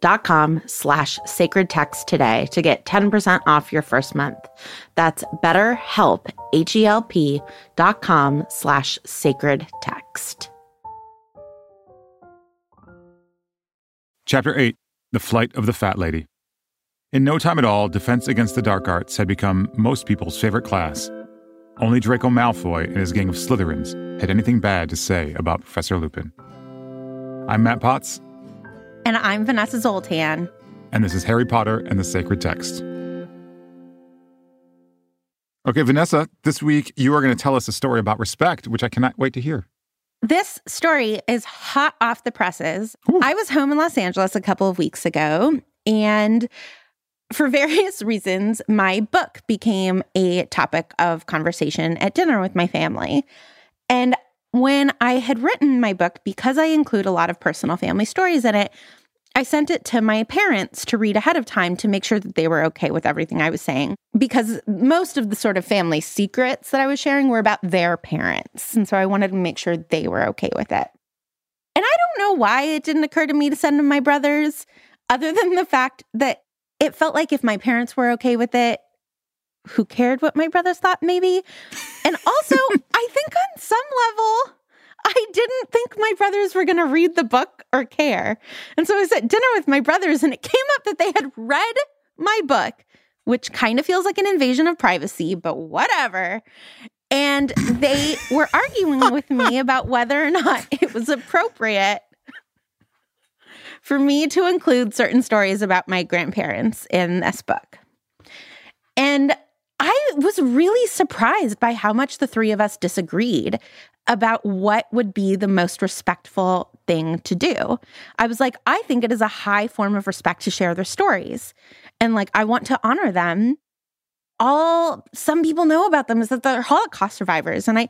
betterhelp.com slash sacred text today to get 10% off your first month. That's betterhelp, H-E-L-P dot com slash sacred text. Chapter 8 The Flight of the Fat Lady. In no time at all, Defense Against the Dark Arts had become most people's favorite class. Only Draco Malfoy and his gang of Slytherins had anything bad to say about Professor Lupin. I'm Matt Potts, And I'm Vanessa Zoltan. and this is Harry Potter and the Sacred Text. Okay, Vanessa, this week you are going to tell us a story about respect, which I cannot wait to hear. This story is hot off the presses. Ooh. I was home in Los Angeles a couple of weeks ago, and for various reasons, my book became a topic of conversation at dinner with my family. And when I had written my book, because I include a lot of personal family stories in it, I sent it to my parents to read ahead of time to make sure that they were okay with everything I was saying. Because most of the sort of family secrets that I was sharing were about their parents. And so I wanted to make sure they were okay with it. And I don't know why it didn't occur to me to send to my brothers, other than the fact that it felt like if my parents were okay with it, who cared what my brothers thought, maybe? And also, I think on some level, I didn't think my brothers were going to read the book or care. And so I was at dinner with my brothers, and it came up that they had read my book, which kind of feels like an invasion of privacy, but whatever. And they were arguing with me about whether or not it was appropriate for me to include certain stories about my grandparents in this book. And I was really surprised by how much the three of us disagreed about what would be the most respectful thing to do. I was like, I think it is a high form of respect to share their stories. And like, I want to honor them. All some people know about them is that they're Holocaust survivors. And I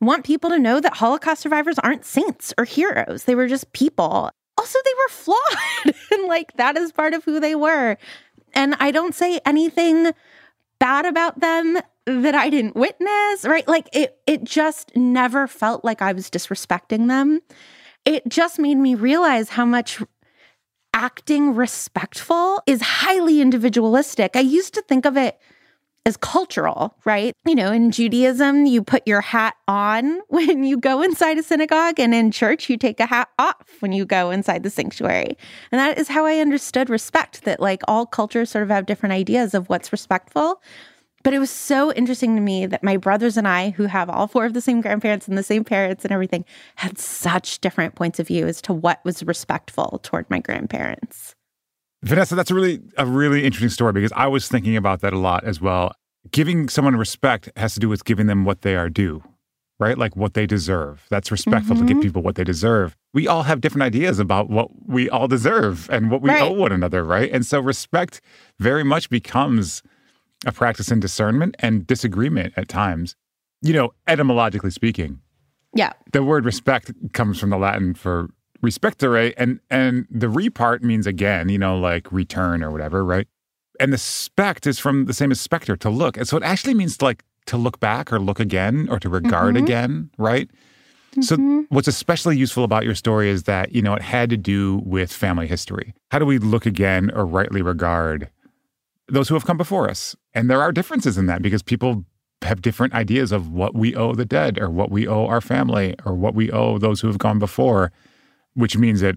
want people to know that Holocaust survivors aren't saints or heroes. They were just people. Also, they were flawed. and like, that is part of who they were. And I don't say anything bad about them that I didn't witness, right? Like it it just never felt like I was disrespecting them. It just made me realize how much acting respectful is highly individualistic. I used to think of it as cultural, right? You know, in Judaism, you put your hat on when you go inside a synagogue, and in church, you take a hat off when you go inside the sanctuary. And that is how I understood respect that, like, all cultures sort of have different ideas of what's respectful. But it was so interesting to me that my brothers and I, who have all four of the same grandparents and the same parents and everything, had such different points of view as to what was respectful toward my grandparents. Vanessa, that's a really a really interesting story because I was thinking about that a lot as well. giving someone respect has to do with giving them what they are due, right? Like what they deserve. That's respectful to give mm-hmm. people what they deserve. We all have different ideas about what we all deserve and what we Right. owe one another, right? And so respect very much becomes a practice in discernment and disagreement at times. You know, etymologically speaking, Yeah. the word respect comes from the Latin for respectare, and and the re part means again, you know, like return or whatever, right? And the spect is from the same as specter, to look. And so it actually means like to look back or look again or to regard mm-hmm. again, right? So mm-hmm. what's especially useful about your story is that, you know, it had to do with family history. How do we look again or rightly regard those who have come before us? And there are differences in that because people have different ideas of what we owe the dead or what we owe our family or what we owe those who have gone before, which means that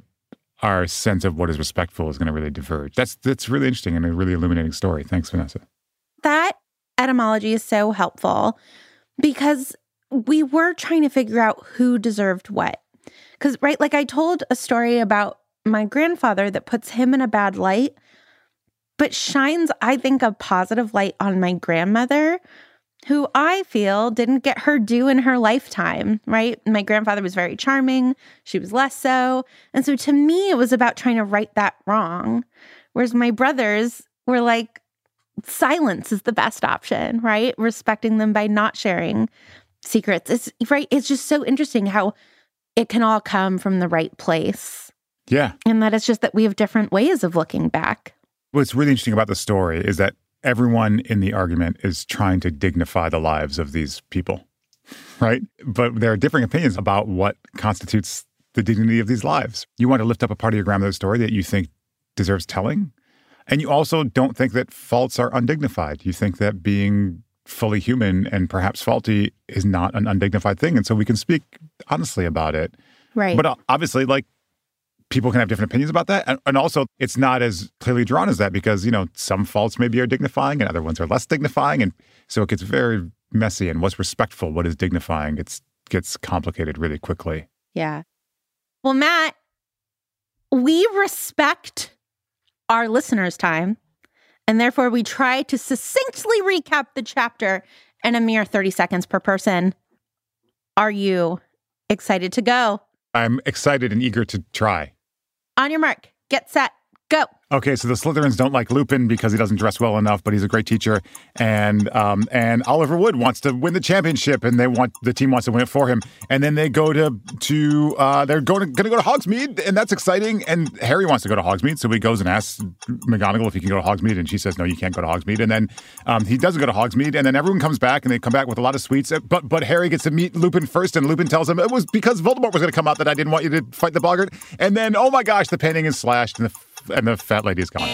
our sense of what is respectful is going to really diverge. That's that's really interesting and a really illuminating story. Thanks, Vanessa. That etymology is so helpful because we were trying to figure out who deserved what. Because, right, like I told a story about my grandfather that puts him in a bad light, but shines, I think, a positive light on my grandmother, who I feel didn't get her due in her lifetime, right? My grandfather was very charming, she was less so. And so to me, it was about trying to right that wrong. Whereas my brothers were like, silence is the best option, right? Respecting them by not sharing secrets. It's right. It's just so interesting how it can all come from the right place. Yeah. And that it's just that we have different ways of looking back. What's really interesting about the story is that everyone in the argument is trying to dignify the lives of these people, right? But there are differing opinions about what constitutes the dignity of these lives. You want to lift up a part of your grandmother's story that you think deserves telling. And you also don't think that faults are undignified. You think that being fully human and perhaps faulty is not an undignified thing. And so we can speak honestly about it. Right. But uh, obviously, like people can have different opinions about that. And, and also, it's not as clearly drawn as that because, you know, some faults maybe are dignifying and other ones are less dignifying. And so it gets very messy. And what's respectful, what is dignifying, it's gets complicated really quickly. yeah. Well, Matt, we respect our listeners' time. And therefore, we try to succinctly recap the chapter in a mere 30 seconds per person. Are you excited to go? I'm excited and eager to try. On your mark, get set, go. Okay, so the Slytherins don't like Lupin because he doesn't dress well enough, but he's a great teacher, and um, and Oliver Wood wants to win the championship, and they want the team wants to win it for him, and then they go to to uh, they're going to, going to go to Hogsmeade, and that's exciting, and Harry wants to go to Hogsmeade, so he goes and asks McGonagall if he can go to Hogsmeade, and she says no, you can't go to Hogsmeade, and then um, he doesn't go to Hogsmeade, and then everyone comes back, and they come back with a lot of sweets, uh, but but Harry gets to meet Lupin first, and Lupin tells him it was because Voldemort was going to come out that I didn't want you to fight the Boggart, and then oh my gosh, the painting is slashed, and the and the fat lady is gone.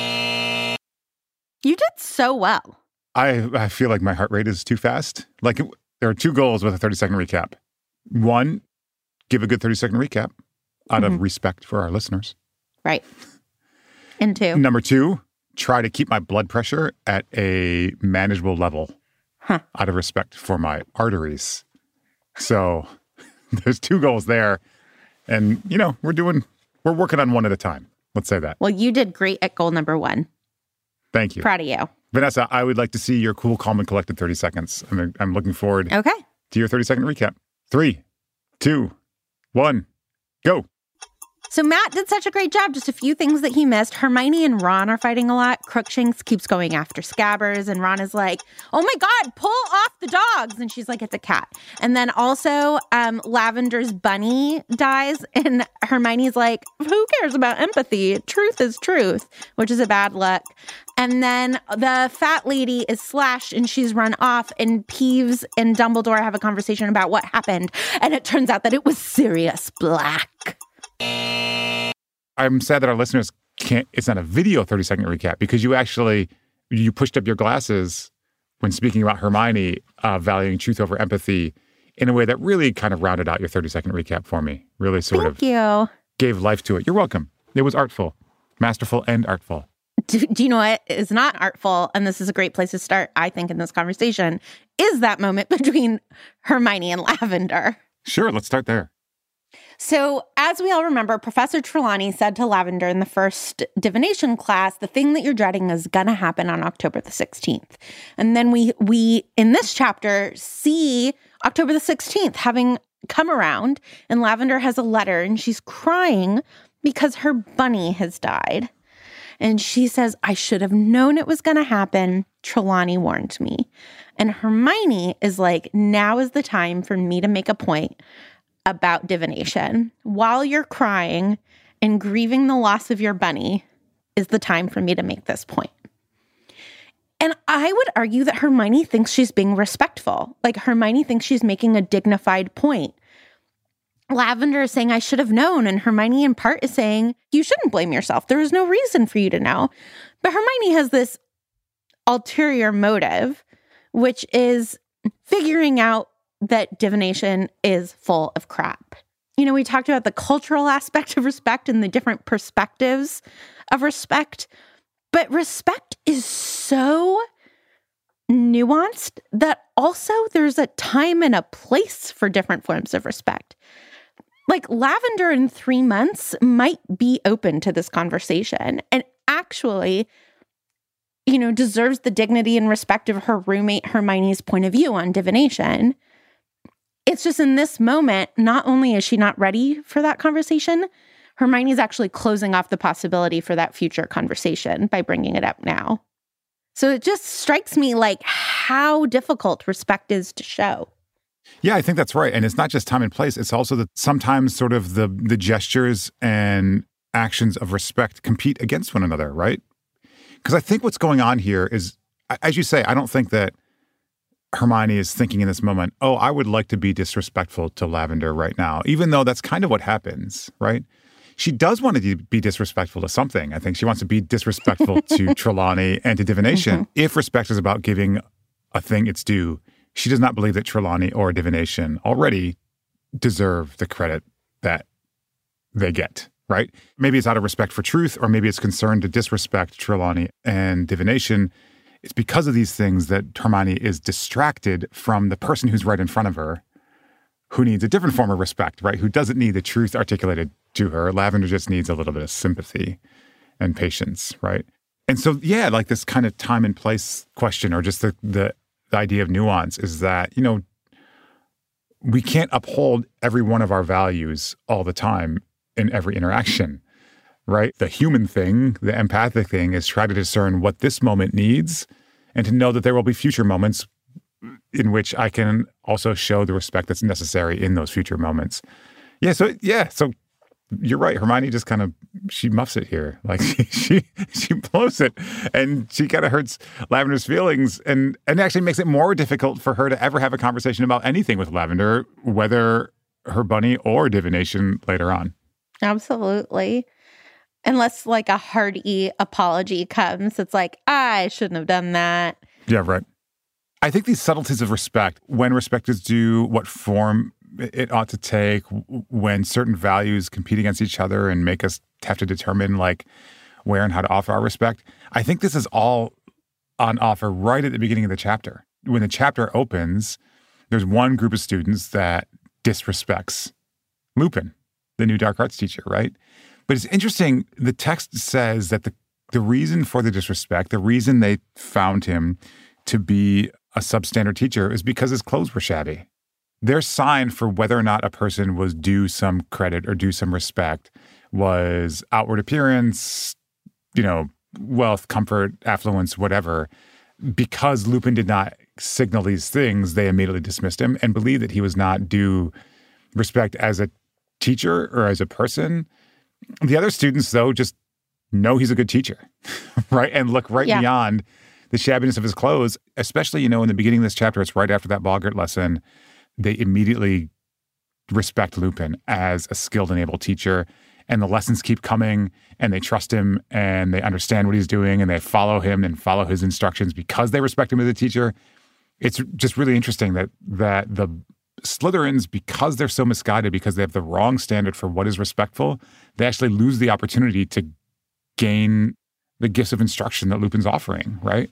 You did so well. I, I feel like my heart rate is too fast. Like there are two goals with a 30 second recap. One, give a good 30 second recap out of mm-hmm. respect for our listeners. Right. And two. Number two, try to keep my blood pressure at a manageable level Huh. out of respect for my arteries. So there's two goals there. And, you know, we're doing, we're working on one at a time. Let's say that. Well, you did great at goal number one. Thank you. Proud of you. Vanessa, I would like to see your cool, calm, and collected 30 seconds. I'm, I'm looking forward Okay. to your 30 second recap. Three, two, one, go. So Matt did such a great job. Just a few things that he missed. Hermione and Ron are fighting a lot. Crookshanks keeps going after Scabbers, and Ron is like, "Oh my god, pull off the dogs!" And she's like, "It's a cat." And then also, um, Lavender's bunny dies, and Hermione's like, "Who cares about empathy? Truth is truth," which is a bad look. And then the fat lady is slashed and she's run off, and Peeves and Dumbledore have a conversation about what happened. And it turns out that it was Sirius Black. I'm sad that our listeners can't, it's not a video 30 second recap because you actually, you pushed up your glasses when speaking about Hermione uh, valuing truth over empathy in a way that really kind of rounded out your 30 second recap for me. Really sort Thank of you. gave life to it. You're welcome. It was artful, masterful, and artful. Do, do you know what is not artful? And this is a great place to start, I think, in this conversation, is that moment between Hermione and Lavender. Sure, let's start there. So, as we all remember, Professor Trelawney said to Lavender in the first divination class, the thing that you're dreading is going to happen on October the 16th. And then we we in this chapter see October the 16th having come around and Lavender has a letter and she's crying because her bunny has died. And she says, I should have known it was going to happen. Trelawney warned me. And Hermione is like, now is the time for me to make a point about divination. While you're crying and grieving the loss of your bunny, is the time for me to make this point. And I would argue that Hermione thinks she's being respectful. Like Hermione thinks she's making a dignified point. Lavender is saying, I should have known. And Hermione, in part, is saying, You shouldn't blame yourself. There was no reason for you to know. But Hermione has this ulterior motive, which is figuring out that divination is full of crap. You know, we talked about the cultural aspect of respect and the different perspectives of respect, but respect is so nuanced that also there's a time and a place for different forms of respect like lavender in three months might be open to this conversation and actually you know deserves the dignity and respect of her roommate hermione's point of view on divination it's just in this moment not only is she not ready for that conversation hermione's actually closing off the possibility for that future conversation by bringing it up now so it just strikes me like how difficult respect is to show yeah, I think that's right. And it's not just time and place, it's also that sometimes sort of the the gestures and actions of respect compete against one another, right? Because I think what's going on here is as you say, I don't think that Hermione is thinking in this moment, "Oh, I would like to be disrespectful to Lavender right now," even though that's kind of what happens, right? She does want to be disrespectful to something. I think she wants to be disrespectful to Trelawney and to divination. Mm-hmm. If respect is about giving a thing its due, she does not believe that Trelawney or divination already deserve the credit that they get, right? Maybe it's out of respect for truth, or maybe it's concerned to disrespect Trelawney and divination. It's because of these things that Hermione is distracted from the person who's right in front of her, who needs a different form of respect, right? Who doesn't need the truth articulated to her. Lavender just needs a little bit of sympathy and patience, right? And so, yeah, like this kind of time and place question, or just the the the idea of nuance is that, you know, we can't uphold every one of our values all the time in every interaction, right? The human thing, the empathic thing is try to discern what this moment needs and to know that there will be future moments in which I can also show the respect that's necessary in those future moments. Yeah, so yeah, so you're right. Hermione just kind of she muffs it here, like she she, she blows it, and she kind of hurts Lavender's feelings, and and actually makes it more difficult for her to ever have a conversation about anything with Lavender, whether her bunny or divination later on. Absolutely. Unless like a hearty apology comes, it's like I shouldn't have done that. Yeah, right. I think these subtleties of respect, when respect is due, what form it ought to take when certain values compete against each other and make us have to determine like where and how to offer our respect. I think this is all on offer right at the beginning of the chapter. When the chapter opens, there's one group of students that disrespects Lupin, the new dark arts teacher, right? But it's interesting. The text says that the the reason for the disrespect, the reason they found him to be a substandard teacher is because his clothes were shabby their sign for whether or not a person was due some credit or due some respect was outward appearance, you know, wealth, comfort, affluence, whatever. Because Lupin did not signal these things, they immediately dismissed him and believed that he was not due respect as a teacher or as a person. The other students, though, just know he's a good teacher, right? And look right yeah. beyond the shabbiness of his clothes, especially, you know, in the beginning of this chapter, it's right after that Boggart lesson they immediately respect Lupin as a skilled and able teacher. And the lessons keep coming and they trust him and they understand what he's doing and they follow him and follow his instructions because they respect him as a teacher. It's just really interesting that that the Slytherins, because they're so misguided, because they have the wrong standard for what is respectful, they actually lose the opportunity to gain the gifts of instruction that Lupin's offering, right?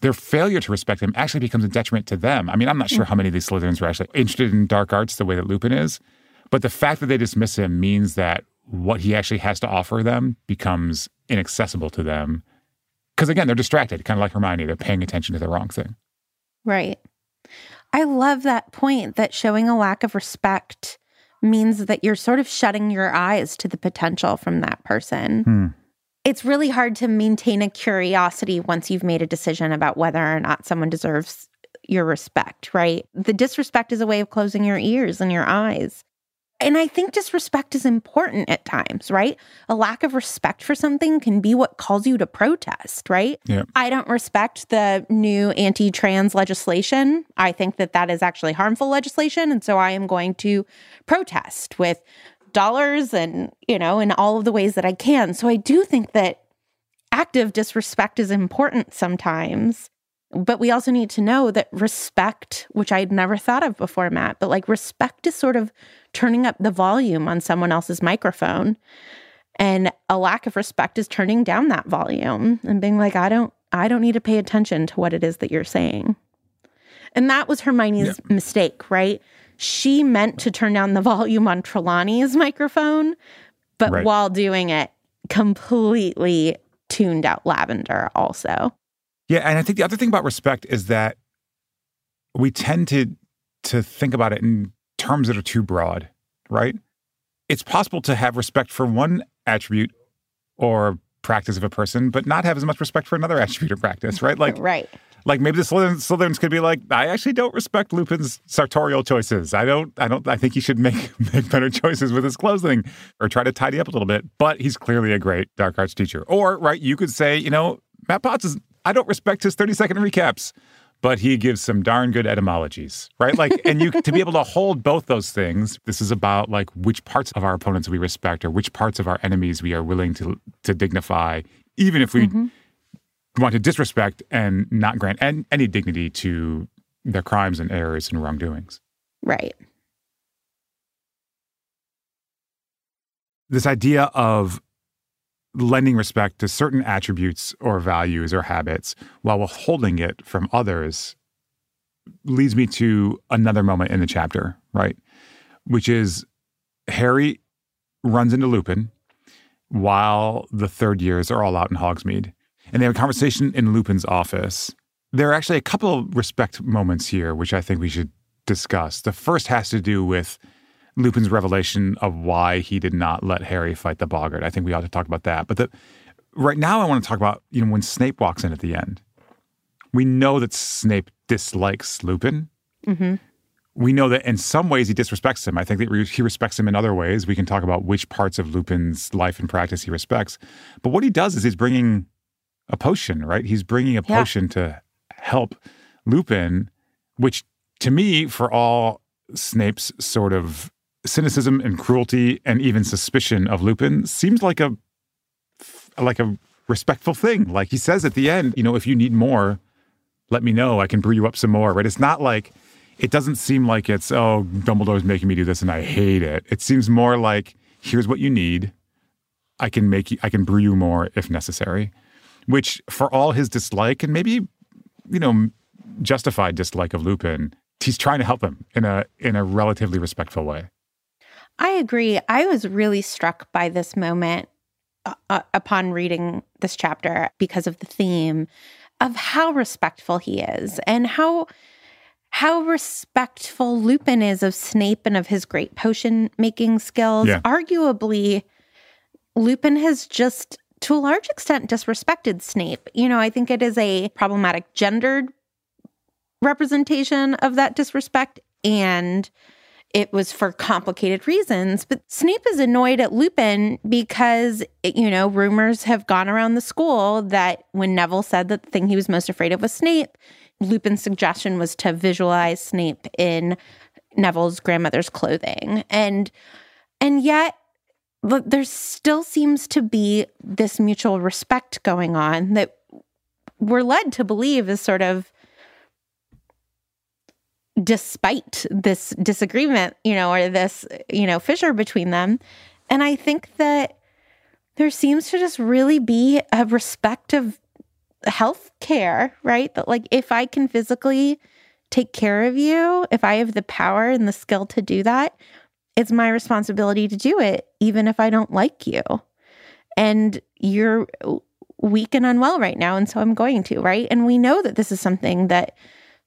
their failure to respect him actually becomes a detriment to them. I mean, I'm not sure how many of these Slytherins are actually interested in dark arts the way that Lupin is, But the fact that they dismiss him means that what he actually has to offer them becomes inaccessible to them. Because again, they're distracted, kind of like Hermione. They're paying attention to the wrong thing. Right. I love that point that showing a lack of respect means that you're sort of shutting your eyes to the potential from that person. Hmm. It's really hard to maintain a curiosity once you've made a decision about whether or not someone deserves your respect, right? The disrespect is a way of closing your ears and your eyes. And I think disrespect is important at times, right? A lack of respect for something can be what calls you to protest, right? Yeah. I don't respect the new anti trans legislation. I think that that is actually harmful legislation. And so I am going to protest with dollars and, you know, in all of the ways that I can. So I do think that active disrespect is important sometimes. But we also need to know that respect, which I had never thought of before, Matt, but like respect is sort of turning up the volume on someone else's microphone. And a lack of respect is turning down that volume and being like, I don't, I don't need to pay attention to what it is that you're saying. And that was Hermione's yeah. mistake, right? She meant to turn down the volume on Trelawney's microphone, but right. while doing it, completely tuned out Lavender also. Yeah, and I think the other thing about respect is that we tend to to think about it in terms that are too broad, right? It's possible to have respect for one attribute or practice of a person, but not have as much respect for another attribute or practice, right? Like, right. Like maybe the Slytherins, Slytherins could be like, I actually don't respect Lupin's sartorial choices. I don't, I don't, I think he should make make better choices with his clothing or try to tidy up a little bit. But he's clearly a great dark arts teacher. Or right, you could say, you know, Matt Potts is I don't respect his 30 second recaps, but he gives some darn good etymologies, right? Like, and you to be able to hold both those things, this is about like which parts of our opponents we respect or which parts of our enemies we are willing to to dignify, even if we mm-hmm. want to disrespect and not grant any dignity to their crimes and errors and wrongdoings. Right. This idea of lending respect to certain attributes or values or habits while withholding it from others leads me to another moment in the chapter, right? Which is Harry runs into Lupin while the third years are all out in Hogsmeade. And they have a conversation in Lupin's office. There are actually a couple of respect moments here, which I think we should discuss. The first has to do with Lupin's revelation of why he did not let Harry fight the Boggart. I think we ought to talk about that. But the, right now, I want to talk about you know when Snape walks in at the end. We know that Snape dislikes Lupin. Mm-hmm. We know that in some ways he disrespects him. I think that he respects him in other ways. We can talk about which parts of Lupin's life and practice he respects. But what he does is he's bringing a potion, right? He's bringing a yeah. potion to help Lupin, which to me, for all Snape's sort of cynicism and cruelty and even suspicion of Lupin seems like a like a respectful thing. Like he says at the end, you know, if you need more, let me know. I can brew you up some more. Right? It's not like it doesn't seem like it's oh Dumbledore's making me do this and I hate it. It seems more like here's what you need. I can make you. I can brew you more if necessary. Which, for all his dislike and maybe you know justified dislike of Lupin, he's trying to help him in a in a relatively respectful way. I agree. I was really struck by this moment uh, uh, upon reading this chapter because of the theme of how respectful he is and how how respectful Lupin is of Snape and of his great potion making skills. Yeah. Arguably, Lupin has just to a large extent disrespected Snape. You know, I think it is a problematic gendered representation of that disrespect and it was for complicated reasons. But Snape is annoyed at Lupin because, you know, rumors have gone around the school that when Neville said that the thing he was most afraid of was Snape, Lupin's suggestion was to visualize Snape in Neville's grandmother's clothing. And and yet there still seems to be this mutual respect going on that we're led to believe is sort of despite this disagreement, you know, or this, you know, fissure between them. And I think that there seems to just really be a respect of health care, right? That, like, if I can physically take care of you, if I have the power and the skill to do that, it's my responsibility to do it, even if I don't like you. And you're weak and unwell right now. And so I'm going to, right? And we know that this is something that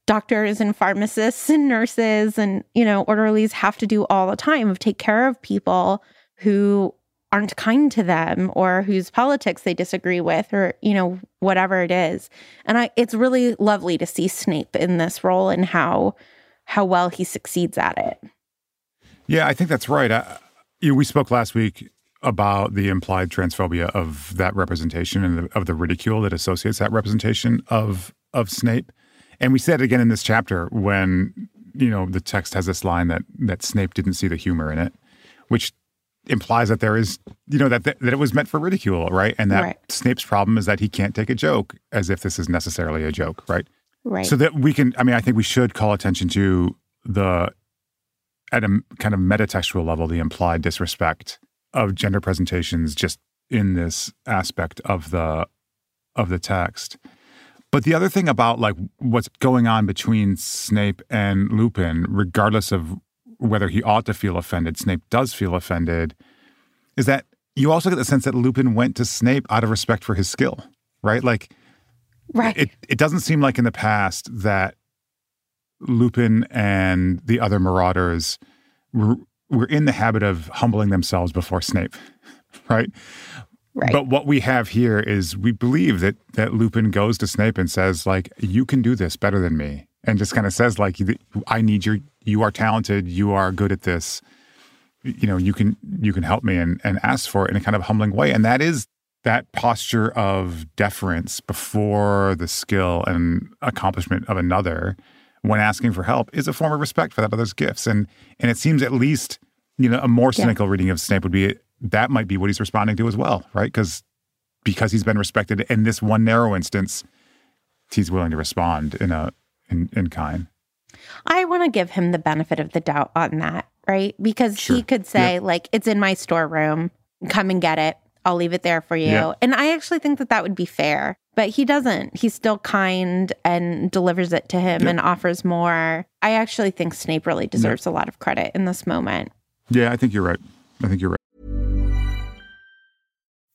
doctors and pharmacists and nurses and, you know, orderlies have to do all the time of take care of people who aren't kind to them or whose politics they disagree with or you know whatever it is. And i it's really lovely to see snape in this role and how how well he succeeds at it. Yeah i think that's right. I, you know, we spoke last week about the implied transphobia of that representation and the, of the ridicule that associates that representation of of snape and we said it again in this chapter when you know the text has this line that that snape didn't see the humor in it which implies that there is, you know, that, that, that it was meant for ridicule, right? And that right. Snape's problem is that he can't take a joke as if this is necessarily a joke, right? Right. So that we can, I mean, I think we should call attention to the, at a kind of metatextual level, the implied disrespect of gender presentations just in this aspect of the of the text. But the other thing about like what's going on between Snape and Lupin, regardless of whether he ought to feel offended, Snape does feel offended, is that you also get the sense that Lupin went to Snape out of respect for his skill, right? Like, right. It, it doesn't seem like in the past that Lupin and the other marauders were, were in the habit of humbling themselves before Snape, right? Right. But what we have here is we believe that that Lupin goes to Snape and says like you can do this better than me and just kind of says like I need your you are talented, you are good at this. You know, you can you can help me and and ask for it in a kind of humbling way. And that is that posture of deference before the skill and accomplishment of another when asking for help is a form of respect for that other's gifts. And and it seems at least, you know, a more cynical yeah. reading of Snape would be that might be what he's responding to as well, right? Because because he's been respected in this one narrow instance, he's willing to respond in a in, in kind. I want to give him the benefit of the doubt on that, right? Because sure. he could say, yep. like, it's in my storeroom, come and get it. I'll leave it there for you. Yep. And I actually think that that would be fair, but he doesn't. He's still kind and delivers it to him yep. and offers more. I actually think Snape really deserves a lot of credit in this moment. Yeah, I think you're right. I think you're right.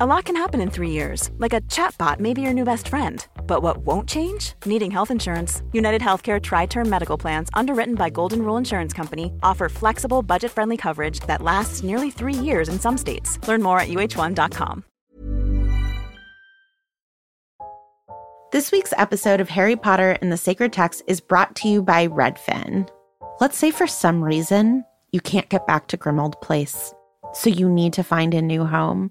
A lot can happen in 3 years. Like a chatbot may be your new best friend but what won't change? Needing health insurance. United Healthcare Tri Term Medical Plans, underwritten by Golden Rule Insurance Company, offer flexible, budget friendly coverage that lasts nearly three years in some states. Learn more at uh1.com. This week's episode of Harry Potter and the Sacred Text is brought to you by Redfin. Let's say for some reason you can't get back to Grimmauld Place, so you need to find a new home.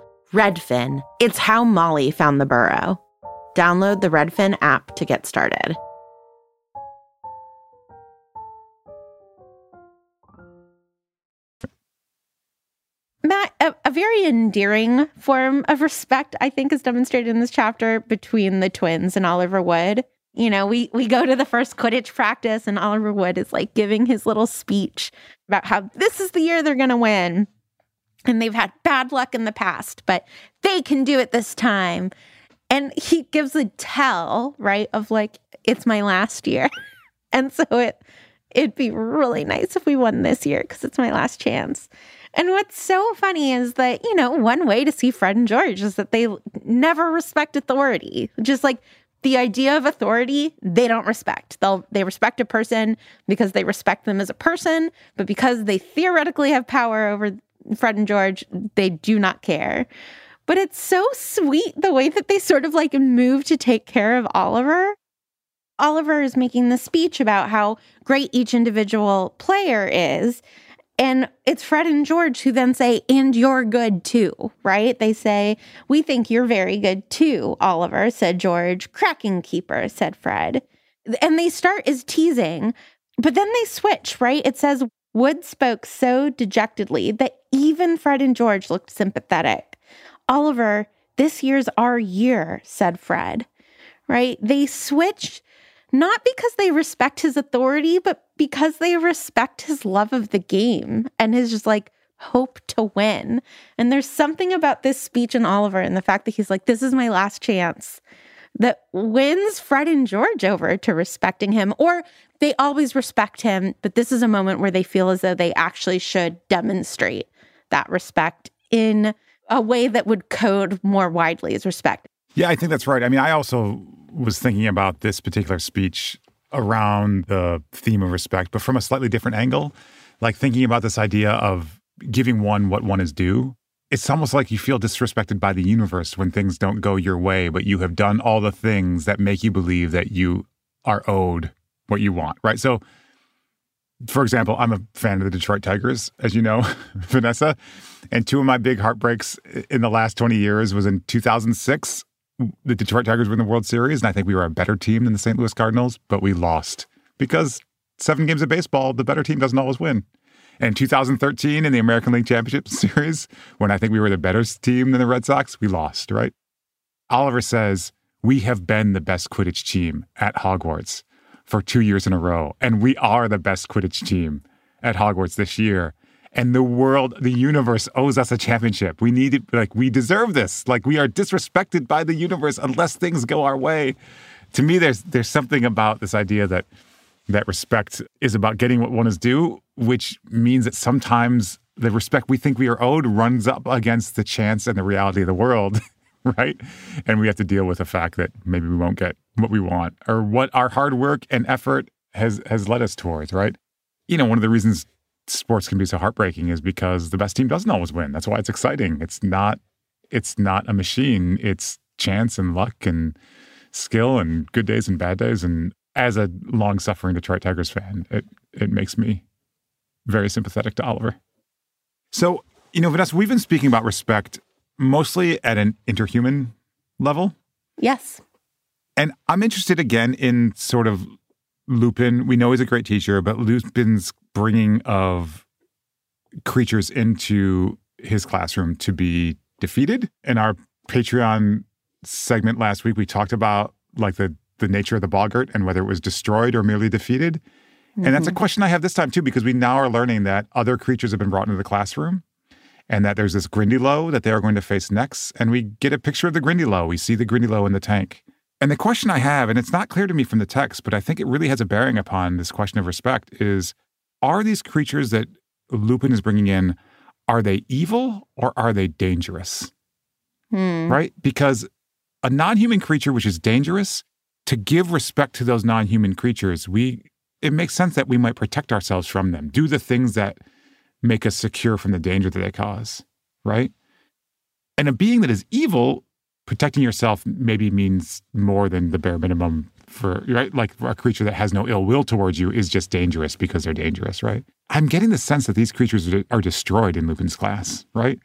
Redfin. It's how Molly found the burrow. Download the Redfin app to get started. Matt, a, a, very endearing form of respect, I think, is demonstrated in this chapter between the twins and Oliver Wood. You know, we we go to the first Quidditch practice, and Oliver Wood is like giving his little speech about how this is the year they're going to win and they've had bad luck in the past, but they can do it this time. And he gives a tell, right, of like, it's my last year. and so it it'd be really nice if we won this year because it's my last chance. And what's so funny is that, you know, one way to see Fred and George is that they never respect authority. Just like the idea of authority, they don't respect. They'll they respect a person because they respect them as a person, but because they theoretically have power over Fred and George, they do not care. But it's so sweet the way that they sort of like move to take care of Oliver. Oliver is making the speech about how great each individual player is. And it's Fred and George who then say, and you're good too, right? They say, we think you're very good too, Oliver, said George. Cracking keeper, said Fred. And they start as teasing, but then they switch, right? It says, Wood spoke so dejectedly that even Fred and George looked sympathetic. Oliver, this year's our year, said Fred, right? They switched not because they respect his authority, but because they respect his love of the game and his just like hope to win. And there's something about this speech in Oliver and the fact that he's like, this is my last chance that wins Fred and George over to respecting him, or they always respect him, but this is a moment where they feel as though they actually should demonstrate that respect in a way that would code more widely as respect. Yeah, I think that's right. I mean, I also was thinking about this particular speech around the theme of respect, but from a slightly different angle, like thinking about this idea of giving one what one is due. It's almost like you feel disrespected by the universe when things don't go your way, but you have done all the things that make you believe that you are owed what you want, right? So, for example, I'm a fan of the Detroit Tigers, as you know, Vanessa. And two of my big heartbreaks in the last 20 years was in 2006 the Detroit Tigers were in the World Series, and I think we were a better team than the St. Louis Cardinals, but we lost because seven games of baseball, the better team doesn't always win. And 2013 in the American League Championship Series, when I think we were the better team than the Red Sox, we lost, right? Oliver says, We have been the best Quidditch team at Hogwarts for two years in a row, and we are the best Quidditch team at Hogwarts this year and the world, the universe owes us a championship. We need it, like, we deserve this. Like, we are disrespected by the universe unless things go our way. To me, there's there's something about this idea that that respect is about getting what one is due, which means that sometimes the respect we think we are owed runs up against the chance and the reality of the world, right? And we have to deal with the fact that maybe we won't get what we want or what our hard work and effort has has led us towards, right? You know, one of the reasons sports can be so heartbreaking is because the best team doesn't always win. That's why it's exciting. It's not it's not a machine. It's chance and luck and skill and good days and bad days. And as a long suffering Detroit Tigers fan, it it makes me very sympathetic to Oliver. So, you know, Vanessa, we've been speaking about respect mostly at an interhuman level. Yes. And I'm interested again in sort of Lupin. We know he's a great teacher, but Lupin's bringing of creatures into his classroom to be defeated. In our Patreon segment last week, we talked about like the the nature of the boggart and whether it was destroyed or merely defeated. Mm-hmm. And that's a mm-hmm. question I have this time too, because we now are learning that other creatures have been brought into the classroom and that there's this Grindylow that they are going to face next. And we get a picture of the Grindylow. We see the Grindylow in the tank. And the question I have, and it's not clear to me from the text, but I think it really has a bearing upon this question of respect, is are these creatures that Lupin is bringing in, are they evil or are they dangerous? Hmm. Right? Because a non human creature which is dangerous, to give respect to those non human creatures, we it makes sense that we might protect ourselves from them, do the things that make us secure from the danger that they cause, right? And a being that is evil, protecting yourself maybe means more than the bare minimum for right? Like a creature that has no ill will towards you is just dangerous because they're dangerous right? I'm getting the sense that these creatures are destroyed in lupin's class right?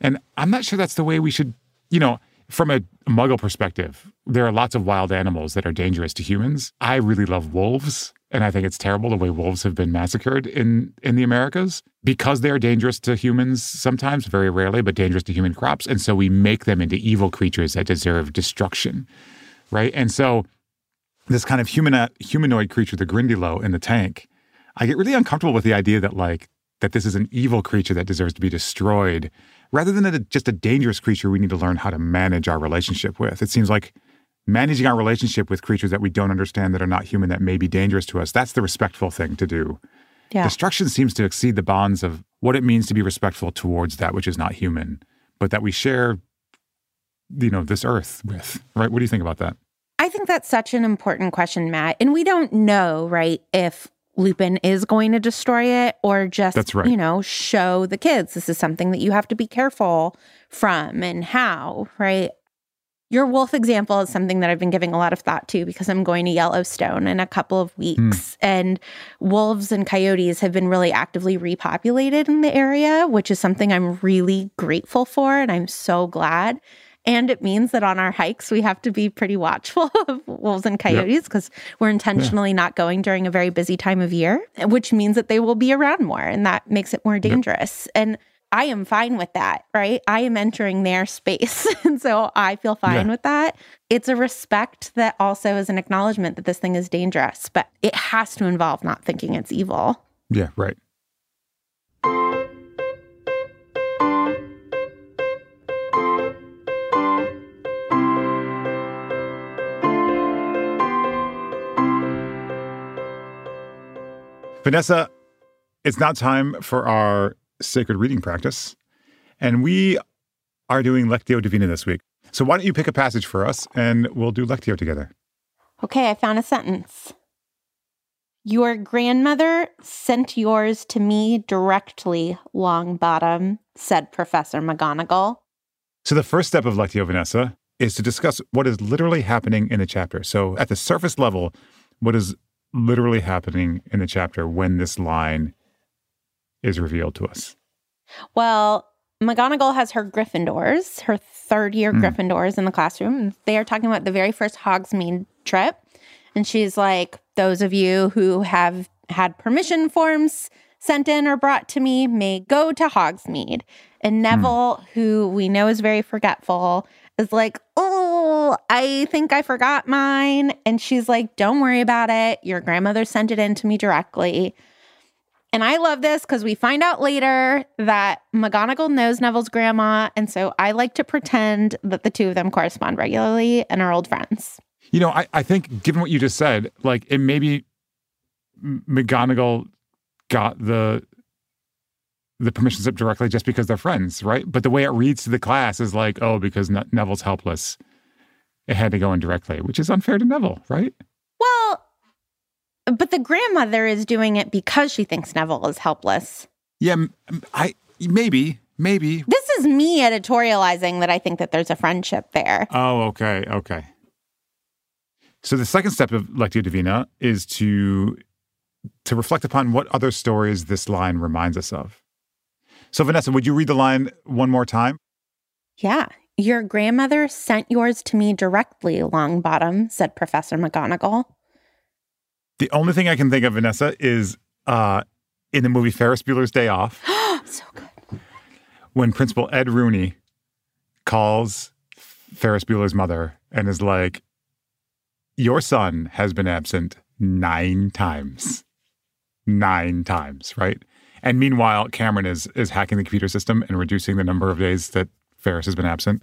And i'm not sure that's the way we should you know from a muggle perspective there are lots of wild animals that are dangerous to humans. I really love wolves and i think it's terrible the way wolves have been massacred in in the americas. Because they are dangerous to humans sometimes very rarely but dangerous to human crops and so we make them into evil creatures that deserve destruction right? And so this kind of human, humanoid creature, the Grindylow, in the tank, I get really uncomfortable with the idea that like that this is an evil creature that deserves to be destroyed, rather than a, just a dangerous creature we need to learn how to manage our relationship with. It seems like managing our relationship with creatures that we don't understand that are not human that may be dangerous to us. That's the respectful thing to do. Yeah. Destruction seems to exceed the bonds of what it means to be respectful towards that which is not human, but that we share, you know, this earth with, right? What do you think about that? I think that's such an important question, Matt. And we don't know, right, if Lupin is going to destroy it or just, That's right. you know, show the kids this is something that you have to be careful from and how, right? Your wolf example is something that I've been giving a lot of thought to because I'm going to Yellowstone in a couple of hmm. weeks. And wolves and coyotes have been really actively repopulated in the area, which is something I'm really grateful for. And I'm so glad. And it means that on our hikes, we have to be pretty watchful of wolves and coyotes because we're intentionally not going during a very busy time of year, which means that they will be around more and that makes it more dangerous. And I am fine with that, right? I am entering their space. and so I feel fine Yeah. with that. It's a respect that also is an acknowledgement that this thing is dangerous, but it has to involve not thinking it's evil. Yeah, right. Vanessa, it's now time for our sacred reading practice. And we are doing Lectio Divina this week. So why don't you pick a passage for us and we'll do Lectio together? Okay, I found a sentence. Your grandmother sent yours to me directly, Longbottom, said Professor McGonagall. So the first step of Lectio Vanessa is to discuss what is literally happening in the chapter. So at the surface level, what is literally happening in the chapter when this line is revealed to us? Well, McGonagall has her Gryffindors, her third year hmm. Gryffindors in the classroom. They are talking about the very first Hogsmeade trip. And she's like, those of you who have had permission forms sent in or brought to me may go to Hogsmeade. And hmm. Neville, who we know is very forgetful, is like, oh, I think I forgot mine. And she's like, don't worry about it. Your grandmother sent it in to me directly. And I love this because we find out later that McGonagall knows Neville's grandma. And so I like to pretend that the two of them correspond regularly and are old friends. You know, I, I think given what you just said, like it maybe McGonagall got the the permission slip directly just because they're friends, right? But the way it reads to the class is like, oh, because Ne- Neville's helpless, it had to go in directly, which is unfair to Neville, right? Well, but the grandmother is doing it because she thinks Neville is helpless. Yeah, I maybe, maybe. This is me editorializing that I think that there's a friendship there. Oh, okay, okay. So the second step of Lectio Divina is to to reflect upon what other stories this line reminds us of. So Vanessa, would you read the line one more time? Yeah. Your grandmother sent yours to me directly, Longbottom, said Professor McGonagall. The only thing I can think of, Vanessa, is uh, in the movie Ferris Bueller's Day Off, so good. when Principal Ed Rooney calls Ferris Bueller's mother and is like, Your son has been absent nine times. Nine times, right? And meanwhile, Cameron is is hacking the computer system and reducing the number of days that Ferris has been absent.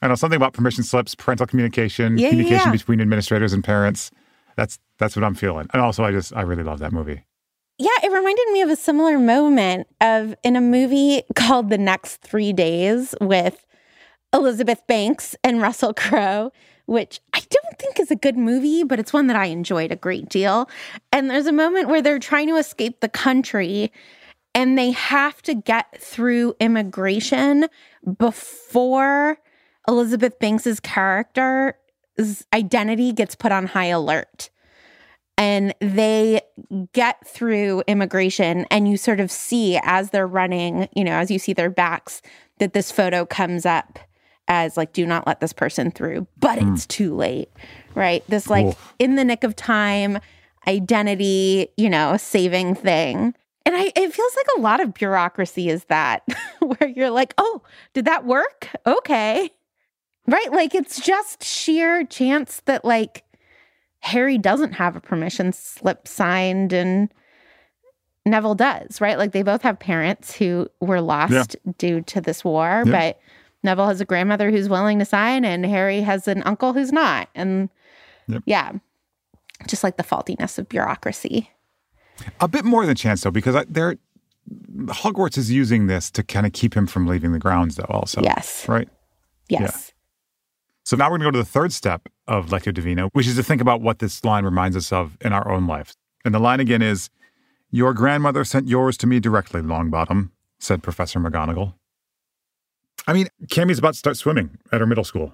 I know something about permission slips, parental communication, Yeah, communication yeah. between administrators and parents. That's that's what I'm feeling. And also, I just I really love that movie. Yeah, it reminded me of a similar moment of in a movie called The Next Three Days with Elizabeth Banks and Russell Crowe, which I don't think is a good movie, but it's one that I enjoyed a great deal. And there's a moment where they're trying to escape the country and they have to get through immigration before Elizabeth Banks's character's identity gets put on high alert. And they get through immigration and you sort of see as they're running you know as you see their backs that this photo comes up as like do not let this person through. But hmm. it's too late right? This like Oof. in the nick of time identity you know saving thing and I, it feels like a lot of bureaucracy is that, where you're like, oh, did that work? Okay. Right? Like it's just sheer chance that like Harry doesn't have a permission slip signed and Neville does, right? Like they both have parents who were lost due to this war, Yeah. but Neville has a grandmother who's willing to sign and Harry has an uncle who's not. And Yep. yeah, just like the faultiness of bureaucracy. A bit more than chance, though, because I, there Hogwarts is using this to kind of keep him from leaving the grounds, though, also. Yes. Right? Yes. So now we're going to go to the third step of Lectio Divina, which is to think about what this line reminds us of in our own life. And the line again is Your grandmother sent yours to me directly, Longbottom, said Professor McGonagall. I mean, Cammie's about to start swimming at her middle school.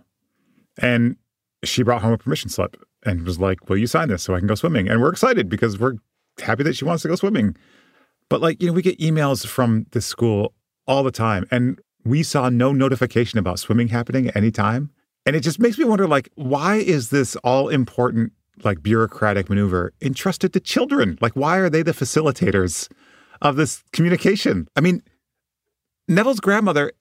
And she brought home a permission slip and was like, Will you sign this so I can go swimming? And we're excited because we're happy that she wants to go swimming. But like, you know, we get emails from the school all the time, and we saw no notification about swimming happening at any time. And it just makes me wonder, like, why is this all important, like, bureaucratic maneuver entrusted to children? Like, why are they the facilitators of this communication? I mean, Neville's grandmother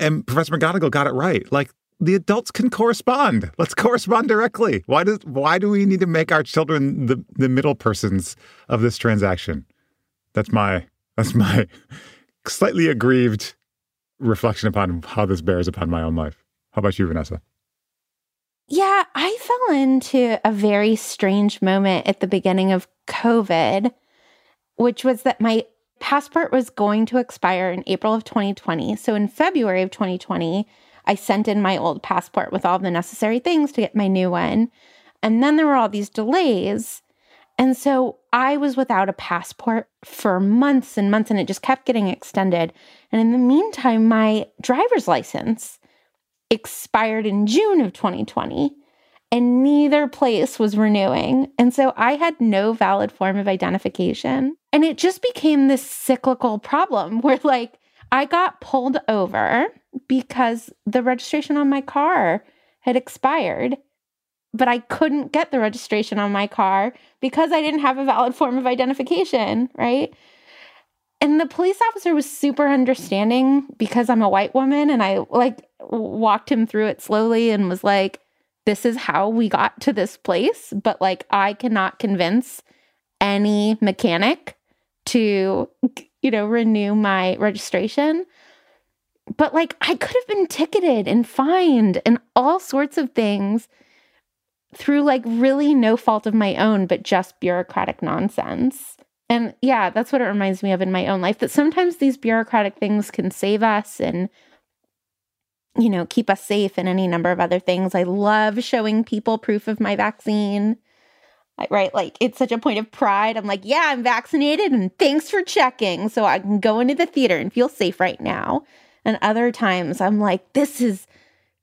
and Professor McGonagall got it right. Like, the adults can correspond. Let's correspond directly. Why does why do we need to make our children the the middle persons of this transaction? That's my that's my slightly aggrieved reflection upon how this bears upon my own life. How about you, Vanessa? Yeah, I fell into a very strange moment at the beginning of COVID, which was that my passport was going to expire in April of 2020. So in February of 2020, I sent in my old passport with all the necessary things to get my new one. And then there were all these delays. And so I was without a passport for months and months, and it just kept getting extended. And in the meantime, my driver's license expired in June of 2020, and neither place was renewing. And so I had no valid form of identification. And it just became this cyclical problem where, like, I got pulled over because the registration on my car had expired, but I couldn't get the registration on my car because I didn't have a valid form of identification, right? And the police officer was super understanding because I'm a white woman and I like walked him through it slowly and was like, this is how we got to this place, but like I cannot convince any mechanic to, you know, renew my registration. But like I could have been ticketed and fined and all sorts of things through like really no fault of my own, but just bureaucratic nonsense. And yeah, that's what it reminds me of in my own life that sometimes these bureaucratic things can save us and, you know, keep us safe and any number of other things. I love showing people proof of my vaccine. Right. Like it's such a point of pride. I'm like, yeah, I'm vaccinated and thanks for checking. So I can go into the theater and feel safe right now. And other times I'm like, this is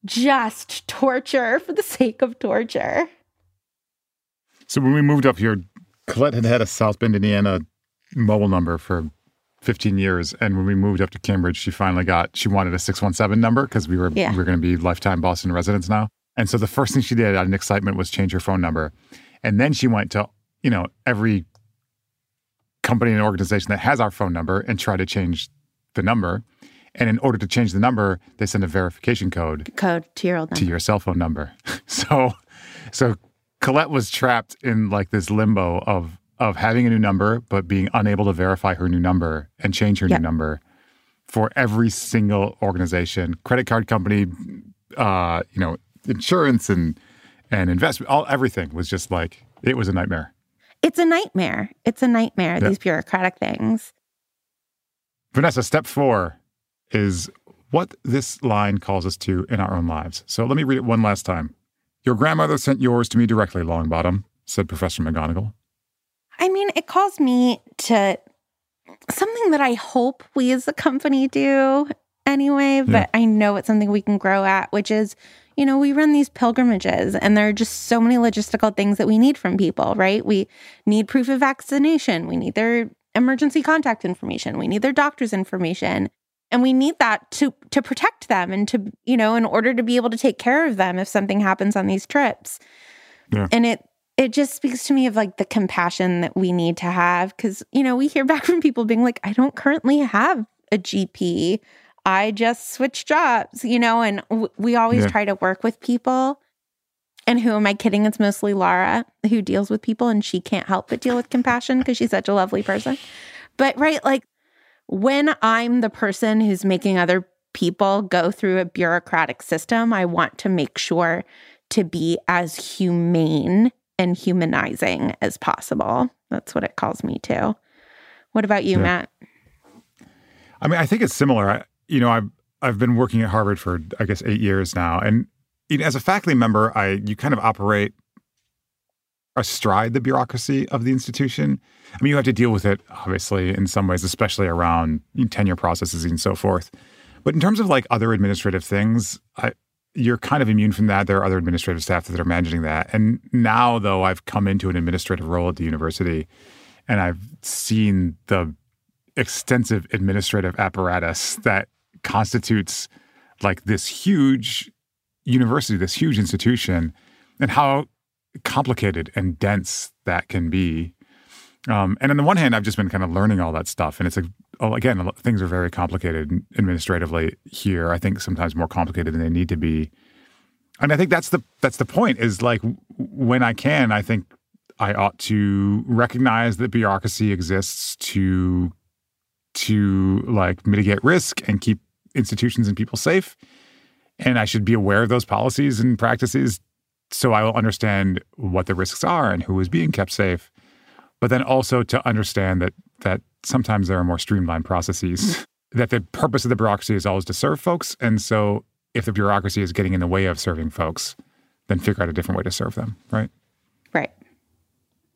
just torture for the sake of torture. So when we moved up here, Colette had had a South Bend, Indiana mobile number for 15 years. And when we moved up to Cambridge, she finally got, she wanted a 617 number because we were, Yeah. we were going to be lifetime Boston residents now. And so the first thing she did out of excitement was change her phone number. And then she went to, you know, every company and organization that has our phone number and try to change the number. And in order to change the number, they send a verification code Code to your old to your cell phone number. So, so Colette was trapped in like this limbo of of having a new number but being unable to verify her new number and change her Yep. new number for every single organization, credit card company, uh, you know, insurance and and investment, all everything was just like it was a nightmare. It's a nightmare. It's a nightmare, these bureaucratic things. Vanessa, step four is what this line calls us to in our own lives. So let me read it one last time. Your grandmother sent yours to me directly, Longbottom, said Professor McGonagall. I mean, it calls me to something that I hope we as a company do anyway, but I know it's something we can grow at, which is, you know, we run these pilgrimages and there are just so many logistical things that we need from people, right? We need proof of vaccination, we need their emergency contact information, we need their doctor's information. And we need that to to protect them and to, you know, in order to be able to take care of them if something happens on these trips. Yeah. And it it just speaks to me of like the compassion that we need to have because you know we hear back from people being like i don't currently have a gp i just switched jobs you know and w- we always Yeah. try to work with people and who am i kidding it's mostly laura who deals with people and she can't help but deal with compassion because she's such a lovely person but right like when i'm the person who's making other people go through a bureaucratic system i want to make sure to be as humane and humanizing as possible. That's what it calls me to. What about you, Yeah. Matt? I mean, I think it's similar. I, you know, I've I've been working at Harvard for I guess eight years now, and you know, as a faculty member, I you kind of operate astride the bureaucracy of the institution. I mean, you have to deal with it obviously in some ways, especially around tenure processes and so forth. But in terms of like other administrative things, I, you're kind of immune from that. There are other administrative staff that are managing that. And now, though, I've come into an administrative role at the university and I've seen the extensive administrative apparatus that constitutes like this huge university, this huge institution, and how complicated and dense that can be. Um, and on the one hand, I've just been kind of learning all that stuff, and it's a oh, again things are very complicated administratively here. I think sometimes more complicated than they need to be. And I think that's the that's the point. Is like when I can, I think I ought to recognize that bureaucracy exists to to like mitigate risk and keep institutions and people safe. And I should be aware of those policies and practices so I will understand what the risks are and who is being kept safe. But then also to understand that that sometimes there are more streamlined processes. Mm. that the purpose of the bureaucracy is always to serve folks. And so if the bureaucracy is getting in the way of serving folks, then figure out a different way to serve them, right? Right.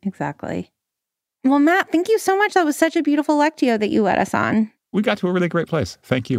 Exactly. Well, Matt, thank you so much. That was such a beautiful lectio that you led us on. We got to a really great place. Thank you.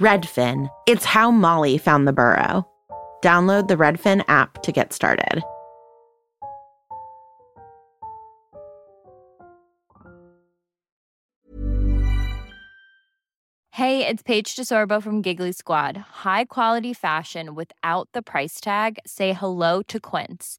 Redfin. It's how Molly found the burrow. Download the Redfin app to get started. Hey, it's Paige DeSorbo from Giggly Squad. High quality fashion without the price tag? Say hello to Quince.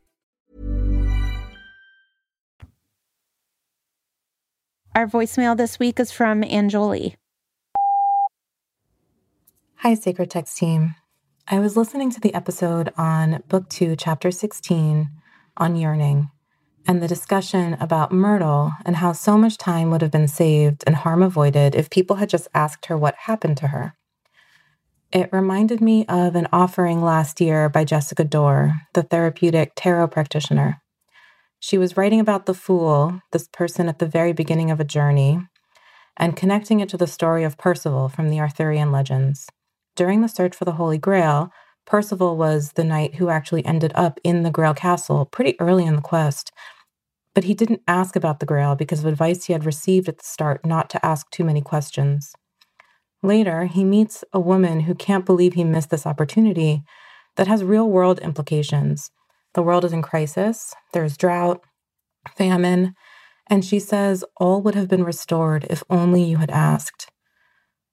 Our voicemail this week is from Anjali. Hi, Sacred Text team. I was listening to the episode on Book 2, Chapter 16 on yearning and the discussion about Myrtle and how so much time would have been saved and harm avoided if people had just asked her what happened to her. It reminded me of an offering last year by Jessica Dore, the therapeutic tarot practitioner. She was writing about the fool, this person at the very beginning of a journey, and connecting it to the story of Percival from the Arthurian legends. During the search for the Holy Grail, Percival was the knight who actually ended up in the Grail Castle pretty early in the quest. But he didn't ask about the Grail because of advice he had received at the start not to ask too many questions. Later, he meets a woman who can't believe he missed this opportunity that has real world implications. The world is in crisis, there's drought, famine, and she says all would have been restored if only you had asked.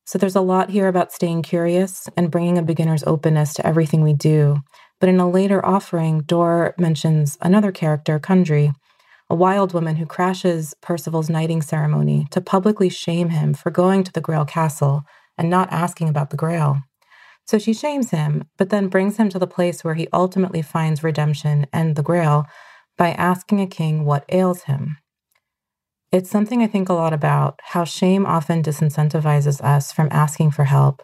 So there's a lot here about staying curious and bringing a beginner's openness to everything we do. But in a later offering, Dore mentions another character, Kundry, a wild woman who crashes Percival's knighting ceremony to publicly shame him for going to the Grail castle and not asking about the Grail. So she shames him, but then brings him to the place where he ultimately finds redemption and the Grail by asking a king what ails him. It's something I think a lot about how shame often disincentivizes us from asking for help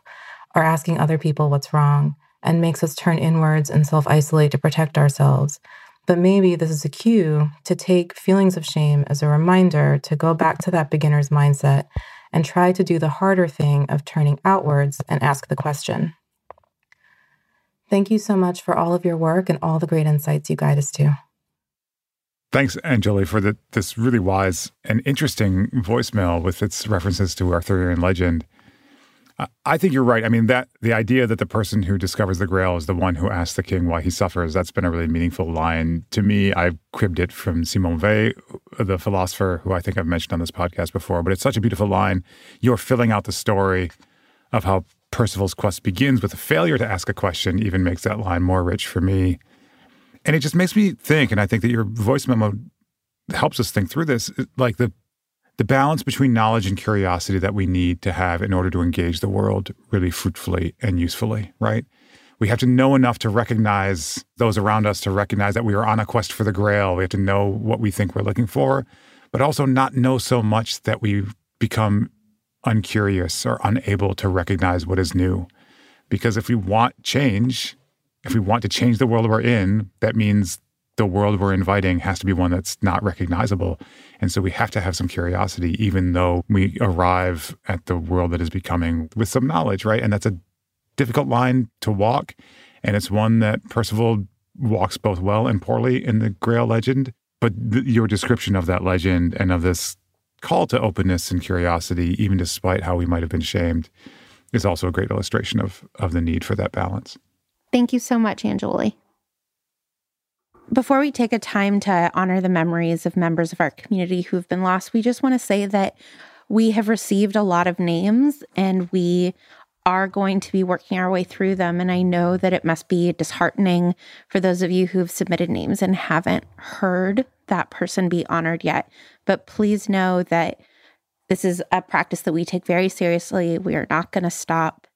or asking other people what's wrong and makes us turn inwards and self isolate to protect ourselves. But maybe this is a cue to take feelings of shame as a reminder to go back to that beginner's mindset and try to do the harder thing of turning outwards and ask the question. Thank you so much for all of your work and all the great insights you guide us to. Thanks, Anjali, for the, this really wise and interesting voicemail with its references to Arthurian legend. I think you're right. I mean, that the idea that the person who discovers the Grail is the one who asks the king why he suffers, that's been a really meaningful line. To me, I've cribbed it from Simone Weil, the philosopher who I think I've mentioned on this podcast before, but it's such a beautiful line. You're filling out the story of how Percival's quest begins with a failure to ask a question, even makes that line more rich for me. And it just makes me think, and I think that your voice memo helps us think through this, like the the balance between knowledge and curiosity that we need to have in order to engage the world really fruitfully and usefully, right? We have to know enough to recognize those around us, to recognize that we are on a quest for the grail. We have to know what we think we're looking for, but also not know so much that we become uncurious or unable to recognize what is new. Because if we want change, if we want to change the world we're in, that means the world we're inviting has to be one that's not recognizable. And so we have to have some curiosity, even though we arrive at the world that is becoming with some knowledge, right? And that's a difficult line to walk. And it's one that Percival walks both well and poorly in the Grail legend. But th- your description of that legend and of this call to openness and curiosity, even despite how we might have been shamed, is also a great illustration of, of the need for that balance. Thank you so much, Anjali. Before we take a time to honor the memories of members of our community who've been lost, we just want to say that we have received a lot of names and we are going to be working our way through them. And I know that it must be disheartening for those of you who've submitted names and haven't heard that person be honored yet. But please know that this is a practice that we take very seriously. We are not going to stop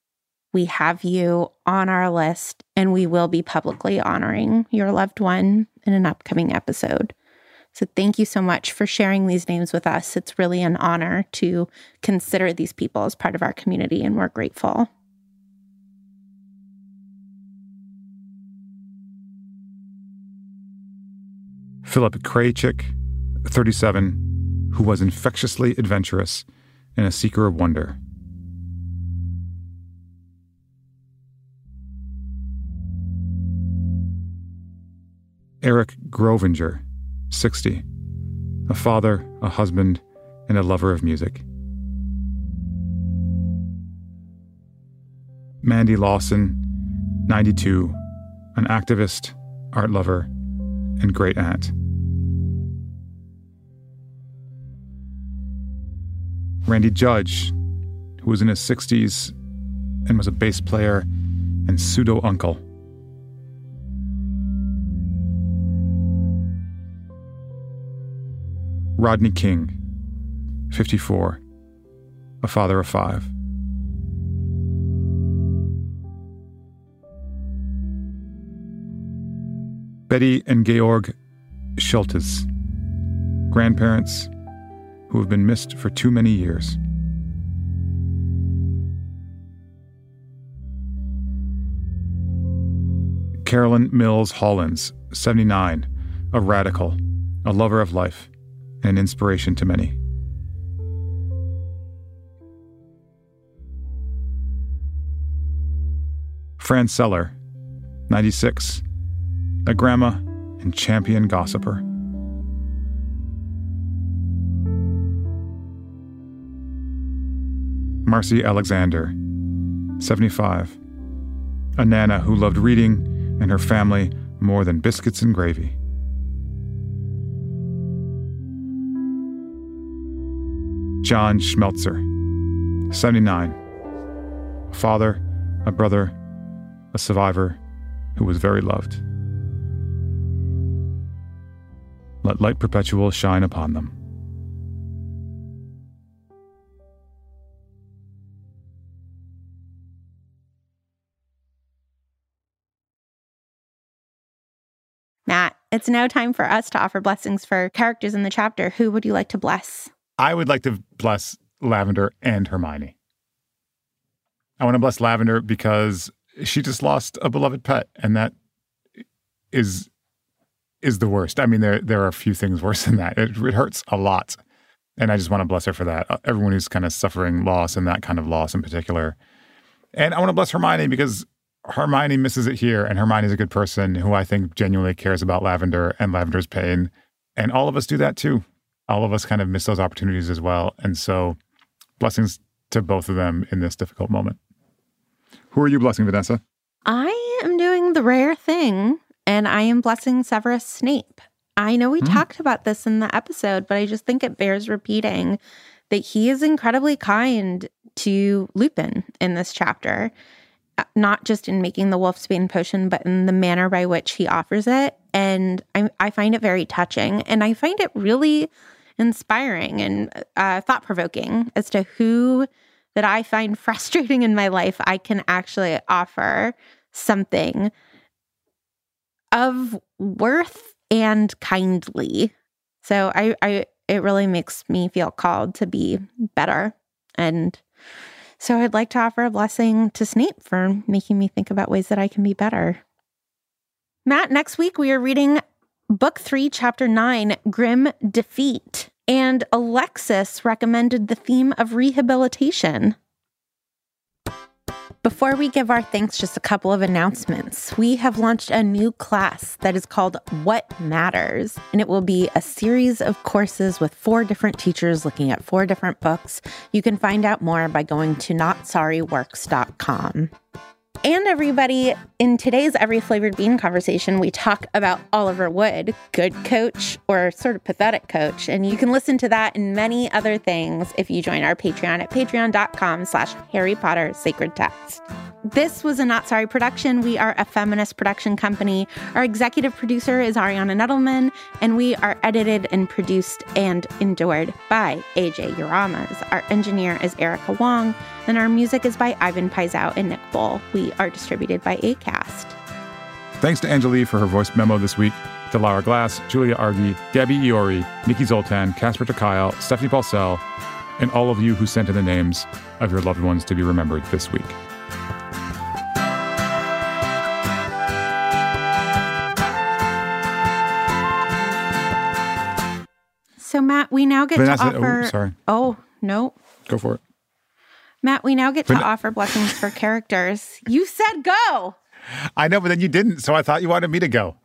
we have you on our list and we will be publicly honoring your loved one in an upcoming episode. So, thank you so much for sharing these names with us. It's really an honor to consider these people as part of our community, and we're grateful. Philip Krajcik, 37, who was infectiously adventurous and a seeker of wonder. Eric Grovinger, 60, a father, a husband, and a lover of music. Mandy Lawson, 92, an activist, art lover, and great aunt. Randy Judge, who was in his 60s and was a bass player and pseudo uncle. Rodney King, 54, a father of five. Betty and Georg Schultes, grandparents who have been missed for too many years. Carolyn Mills Hollins, 79, a radical, a lover of life and an inspiration to many. Fran Seller, 96, a grandma and champion gossiper. Marcy Alexander, 75, a nana who loved reading and her family more than biscuits and gravy. John Schmelzer, 79, a father, a brother, a survivor who was very loved. Let light perpetual shine upon them. Matt, it's now time for us to offer blessings for characters in the chapter. Who would you like to bless? I would like to bless Lavender and Hermione. I want to bless Lavender because she just lost a beloved pet, and that is is the worst. I mean, there there are a few things worse than that. It, it hurts a lot, and I just want to bless her for that. Uh, everyone who's kind of suffering loss and that kind of loss in particular, and I want to bless Hermione because Hermione misses it here, and Hermione is a good person who I think genuinely cares about Lavender and Lavender's pain, and all of us do that too. All of us kind of miss those opportunities as well, and so blessings to both of them in this difficult moment. Who are you blessing, Vanessa? I am doing the rare thing and I am blessing Severus Snape. I know we mm. talked about this in the episode, but I just think it bears repeating that he is incredibly kind to Lupin in this chapter, uh, not just in making the Wolfsbane potion, but in the manner by which he offers it. And I, I find it very touching. And I find it really inspiring and uh, thought provoking as to who that I find frustrating in my life, I can actually offer something of worth and kindly. So I, I it really makes me feel called to be better. And so I'd like to offer a blessing to Snape for making me think about ways that I can be better. Matt, next week we are reading book three, chapter nine, Grim Defeat. And Alexis recommended the theme of rehabilitation. Before we give our thanks, just a couple of announcements. We have launched a new class that is called What Matters, and it will be a series of courses with four different teachers looking at four different books. You can find out more by going to notsorryworks.com. And everybody, in today's Every Flavored Bean conversation, we talk about Oliver Wood, good coach or sort of pathetic coach. And you can listen to that and many other things if you join our Patreon at patreon.com slash Harry Potter Sacred Text. This was a Not Sorry production. We are a feminist production company. Our executive producer is Ariana Nedelman, and we are edited and produced and endured by AJ Uramas. Our engineer is Erica Wong, and our music is by Ivan Paisau and Nick Bull. We are distributed by ACAST. Thanks to Anjali for her voice memo this week, to Lara Glass, Julia Argy, Gabby Iori, Nikki Zoltan, Casper ter Kuile, Stephanie Paulsell, and all of you who sent in the names of your loved ones to be remembered this week. So, Matt, we now get Vanessa, to oh, offer. Oh, sorry. Oh, no. Go for it. Matt, we now get to offer blessings for characters. You said go. I know, but then you didn't. So I thought you wanted me to go.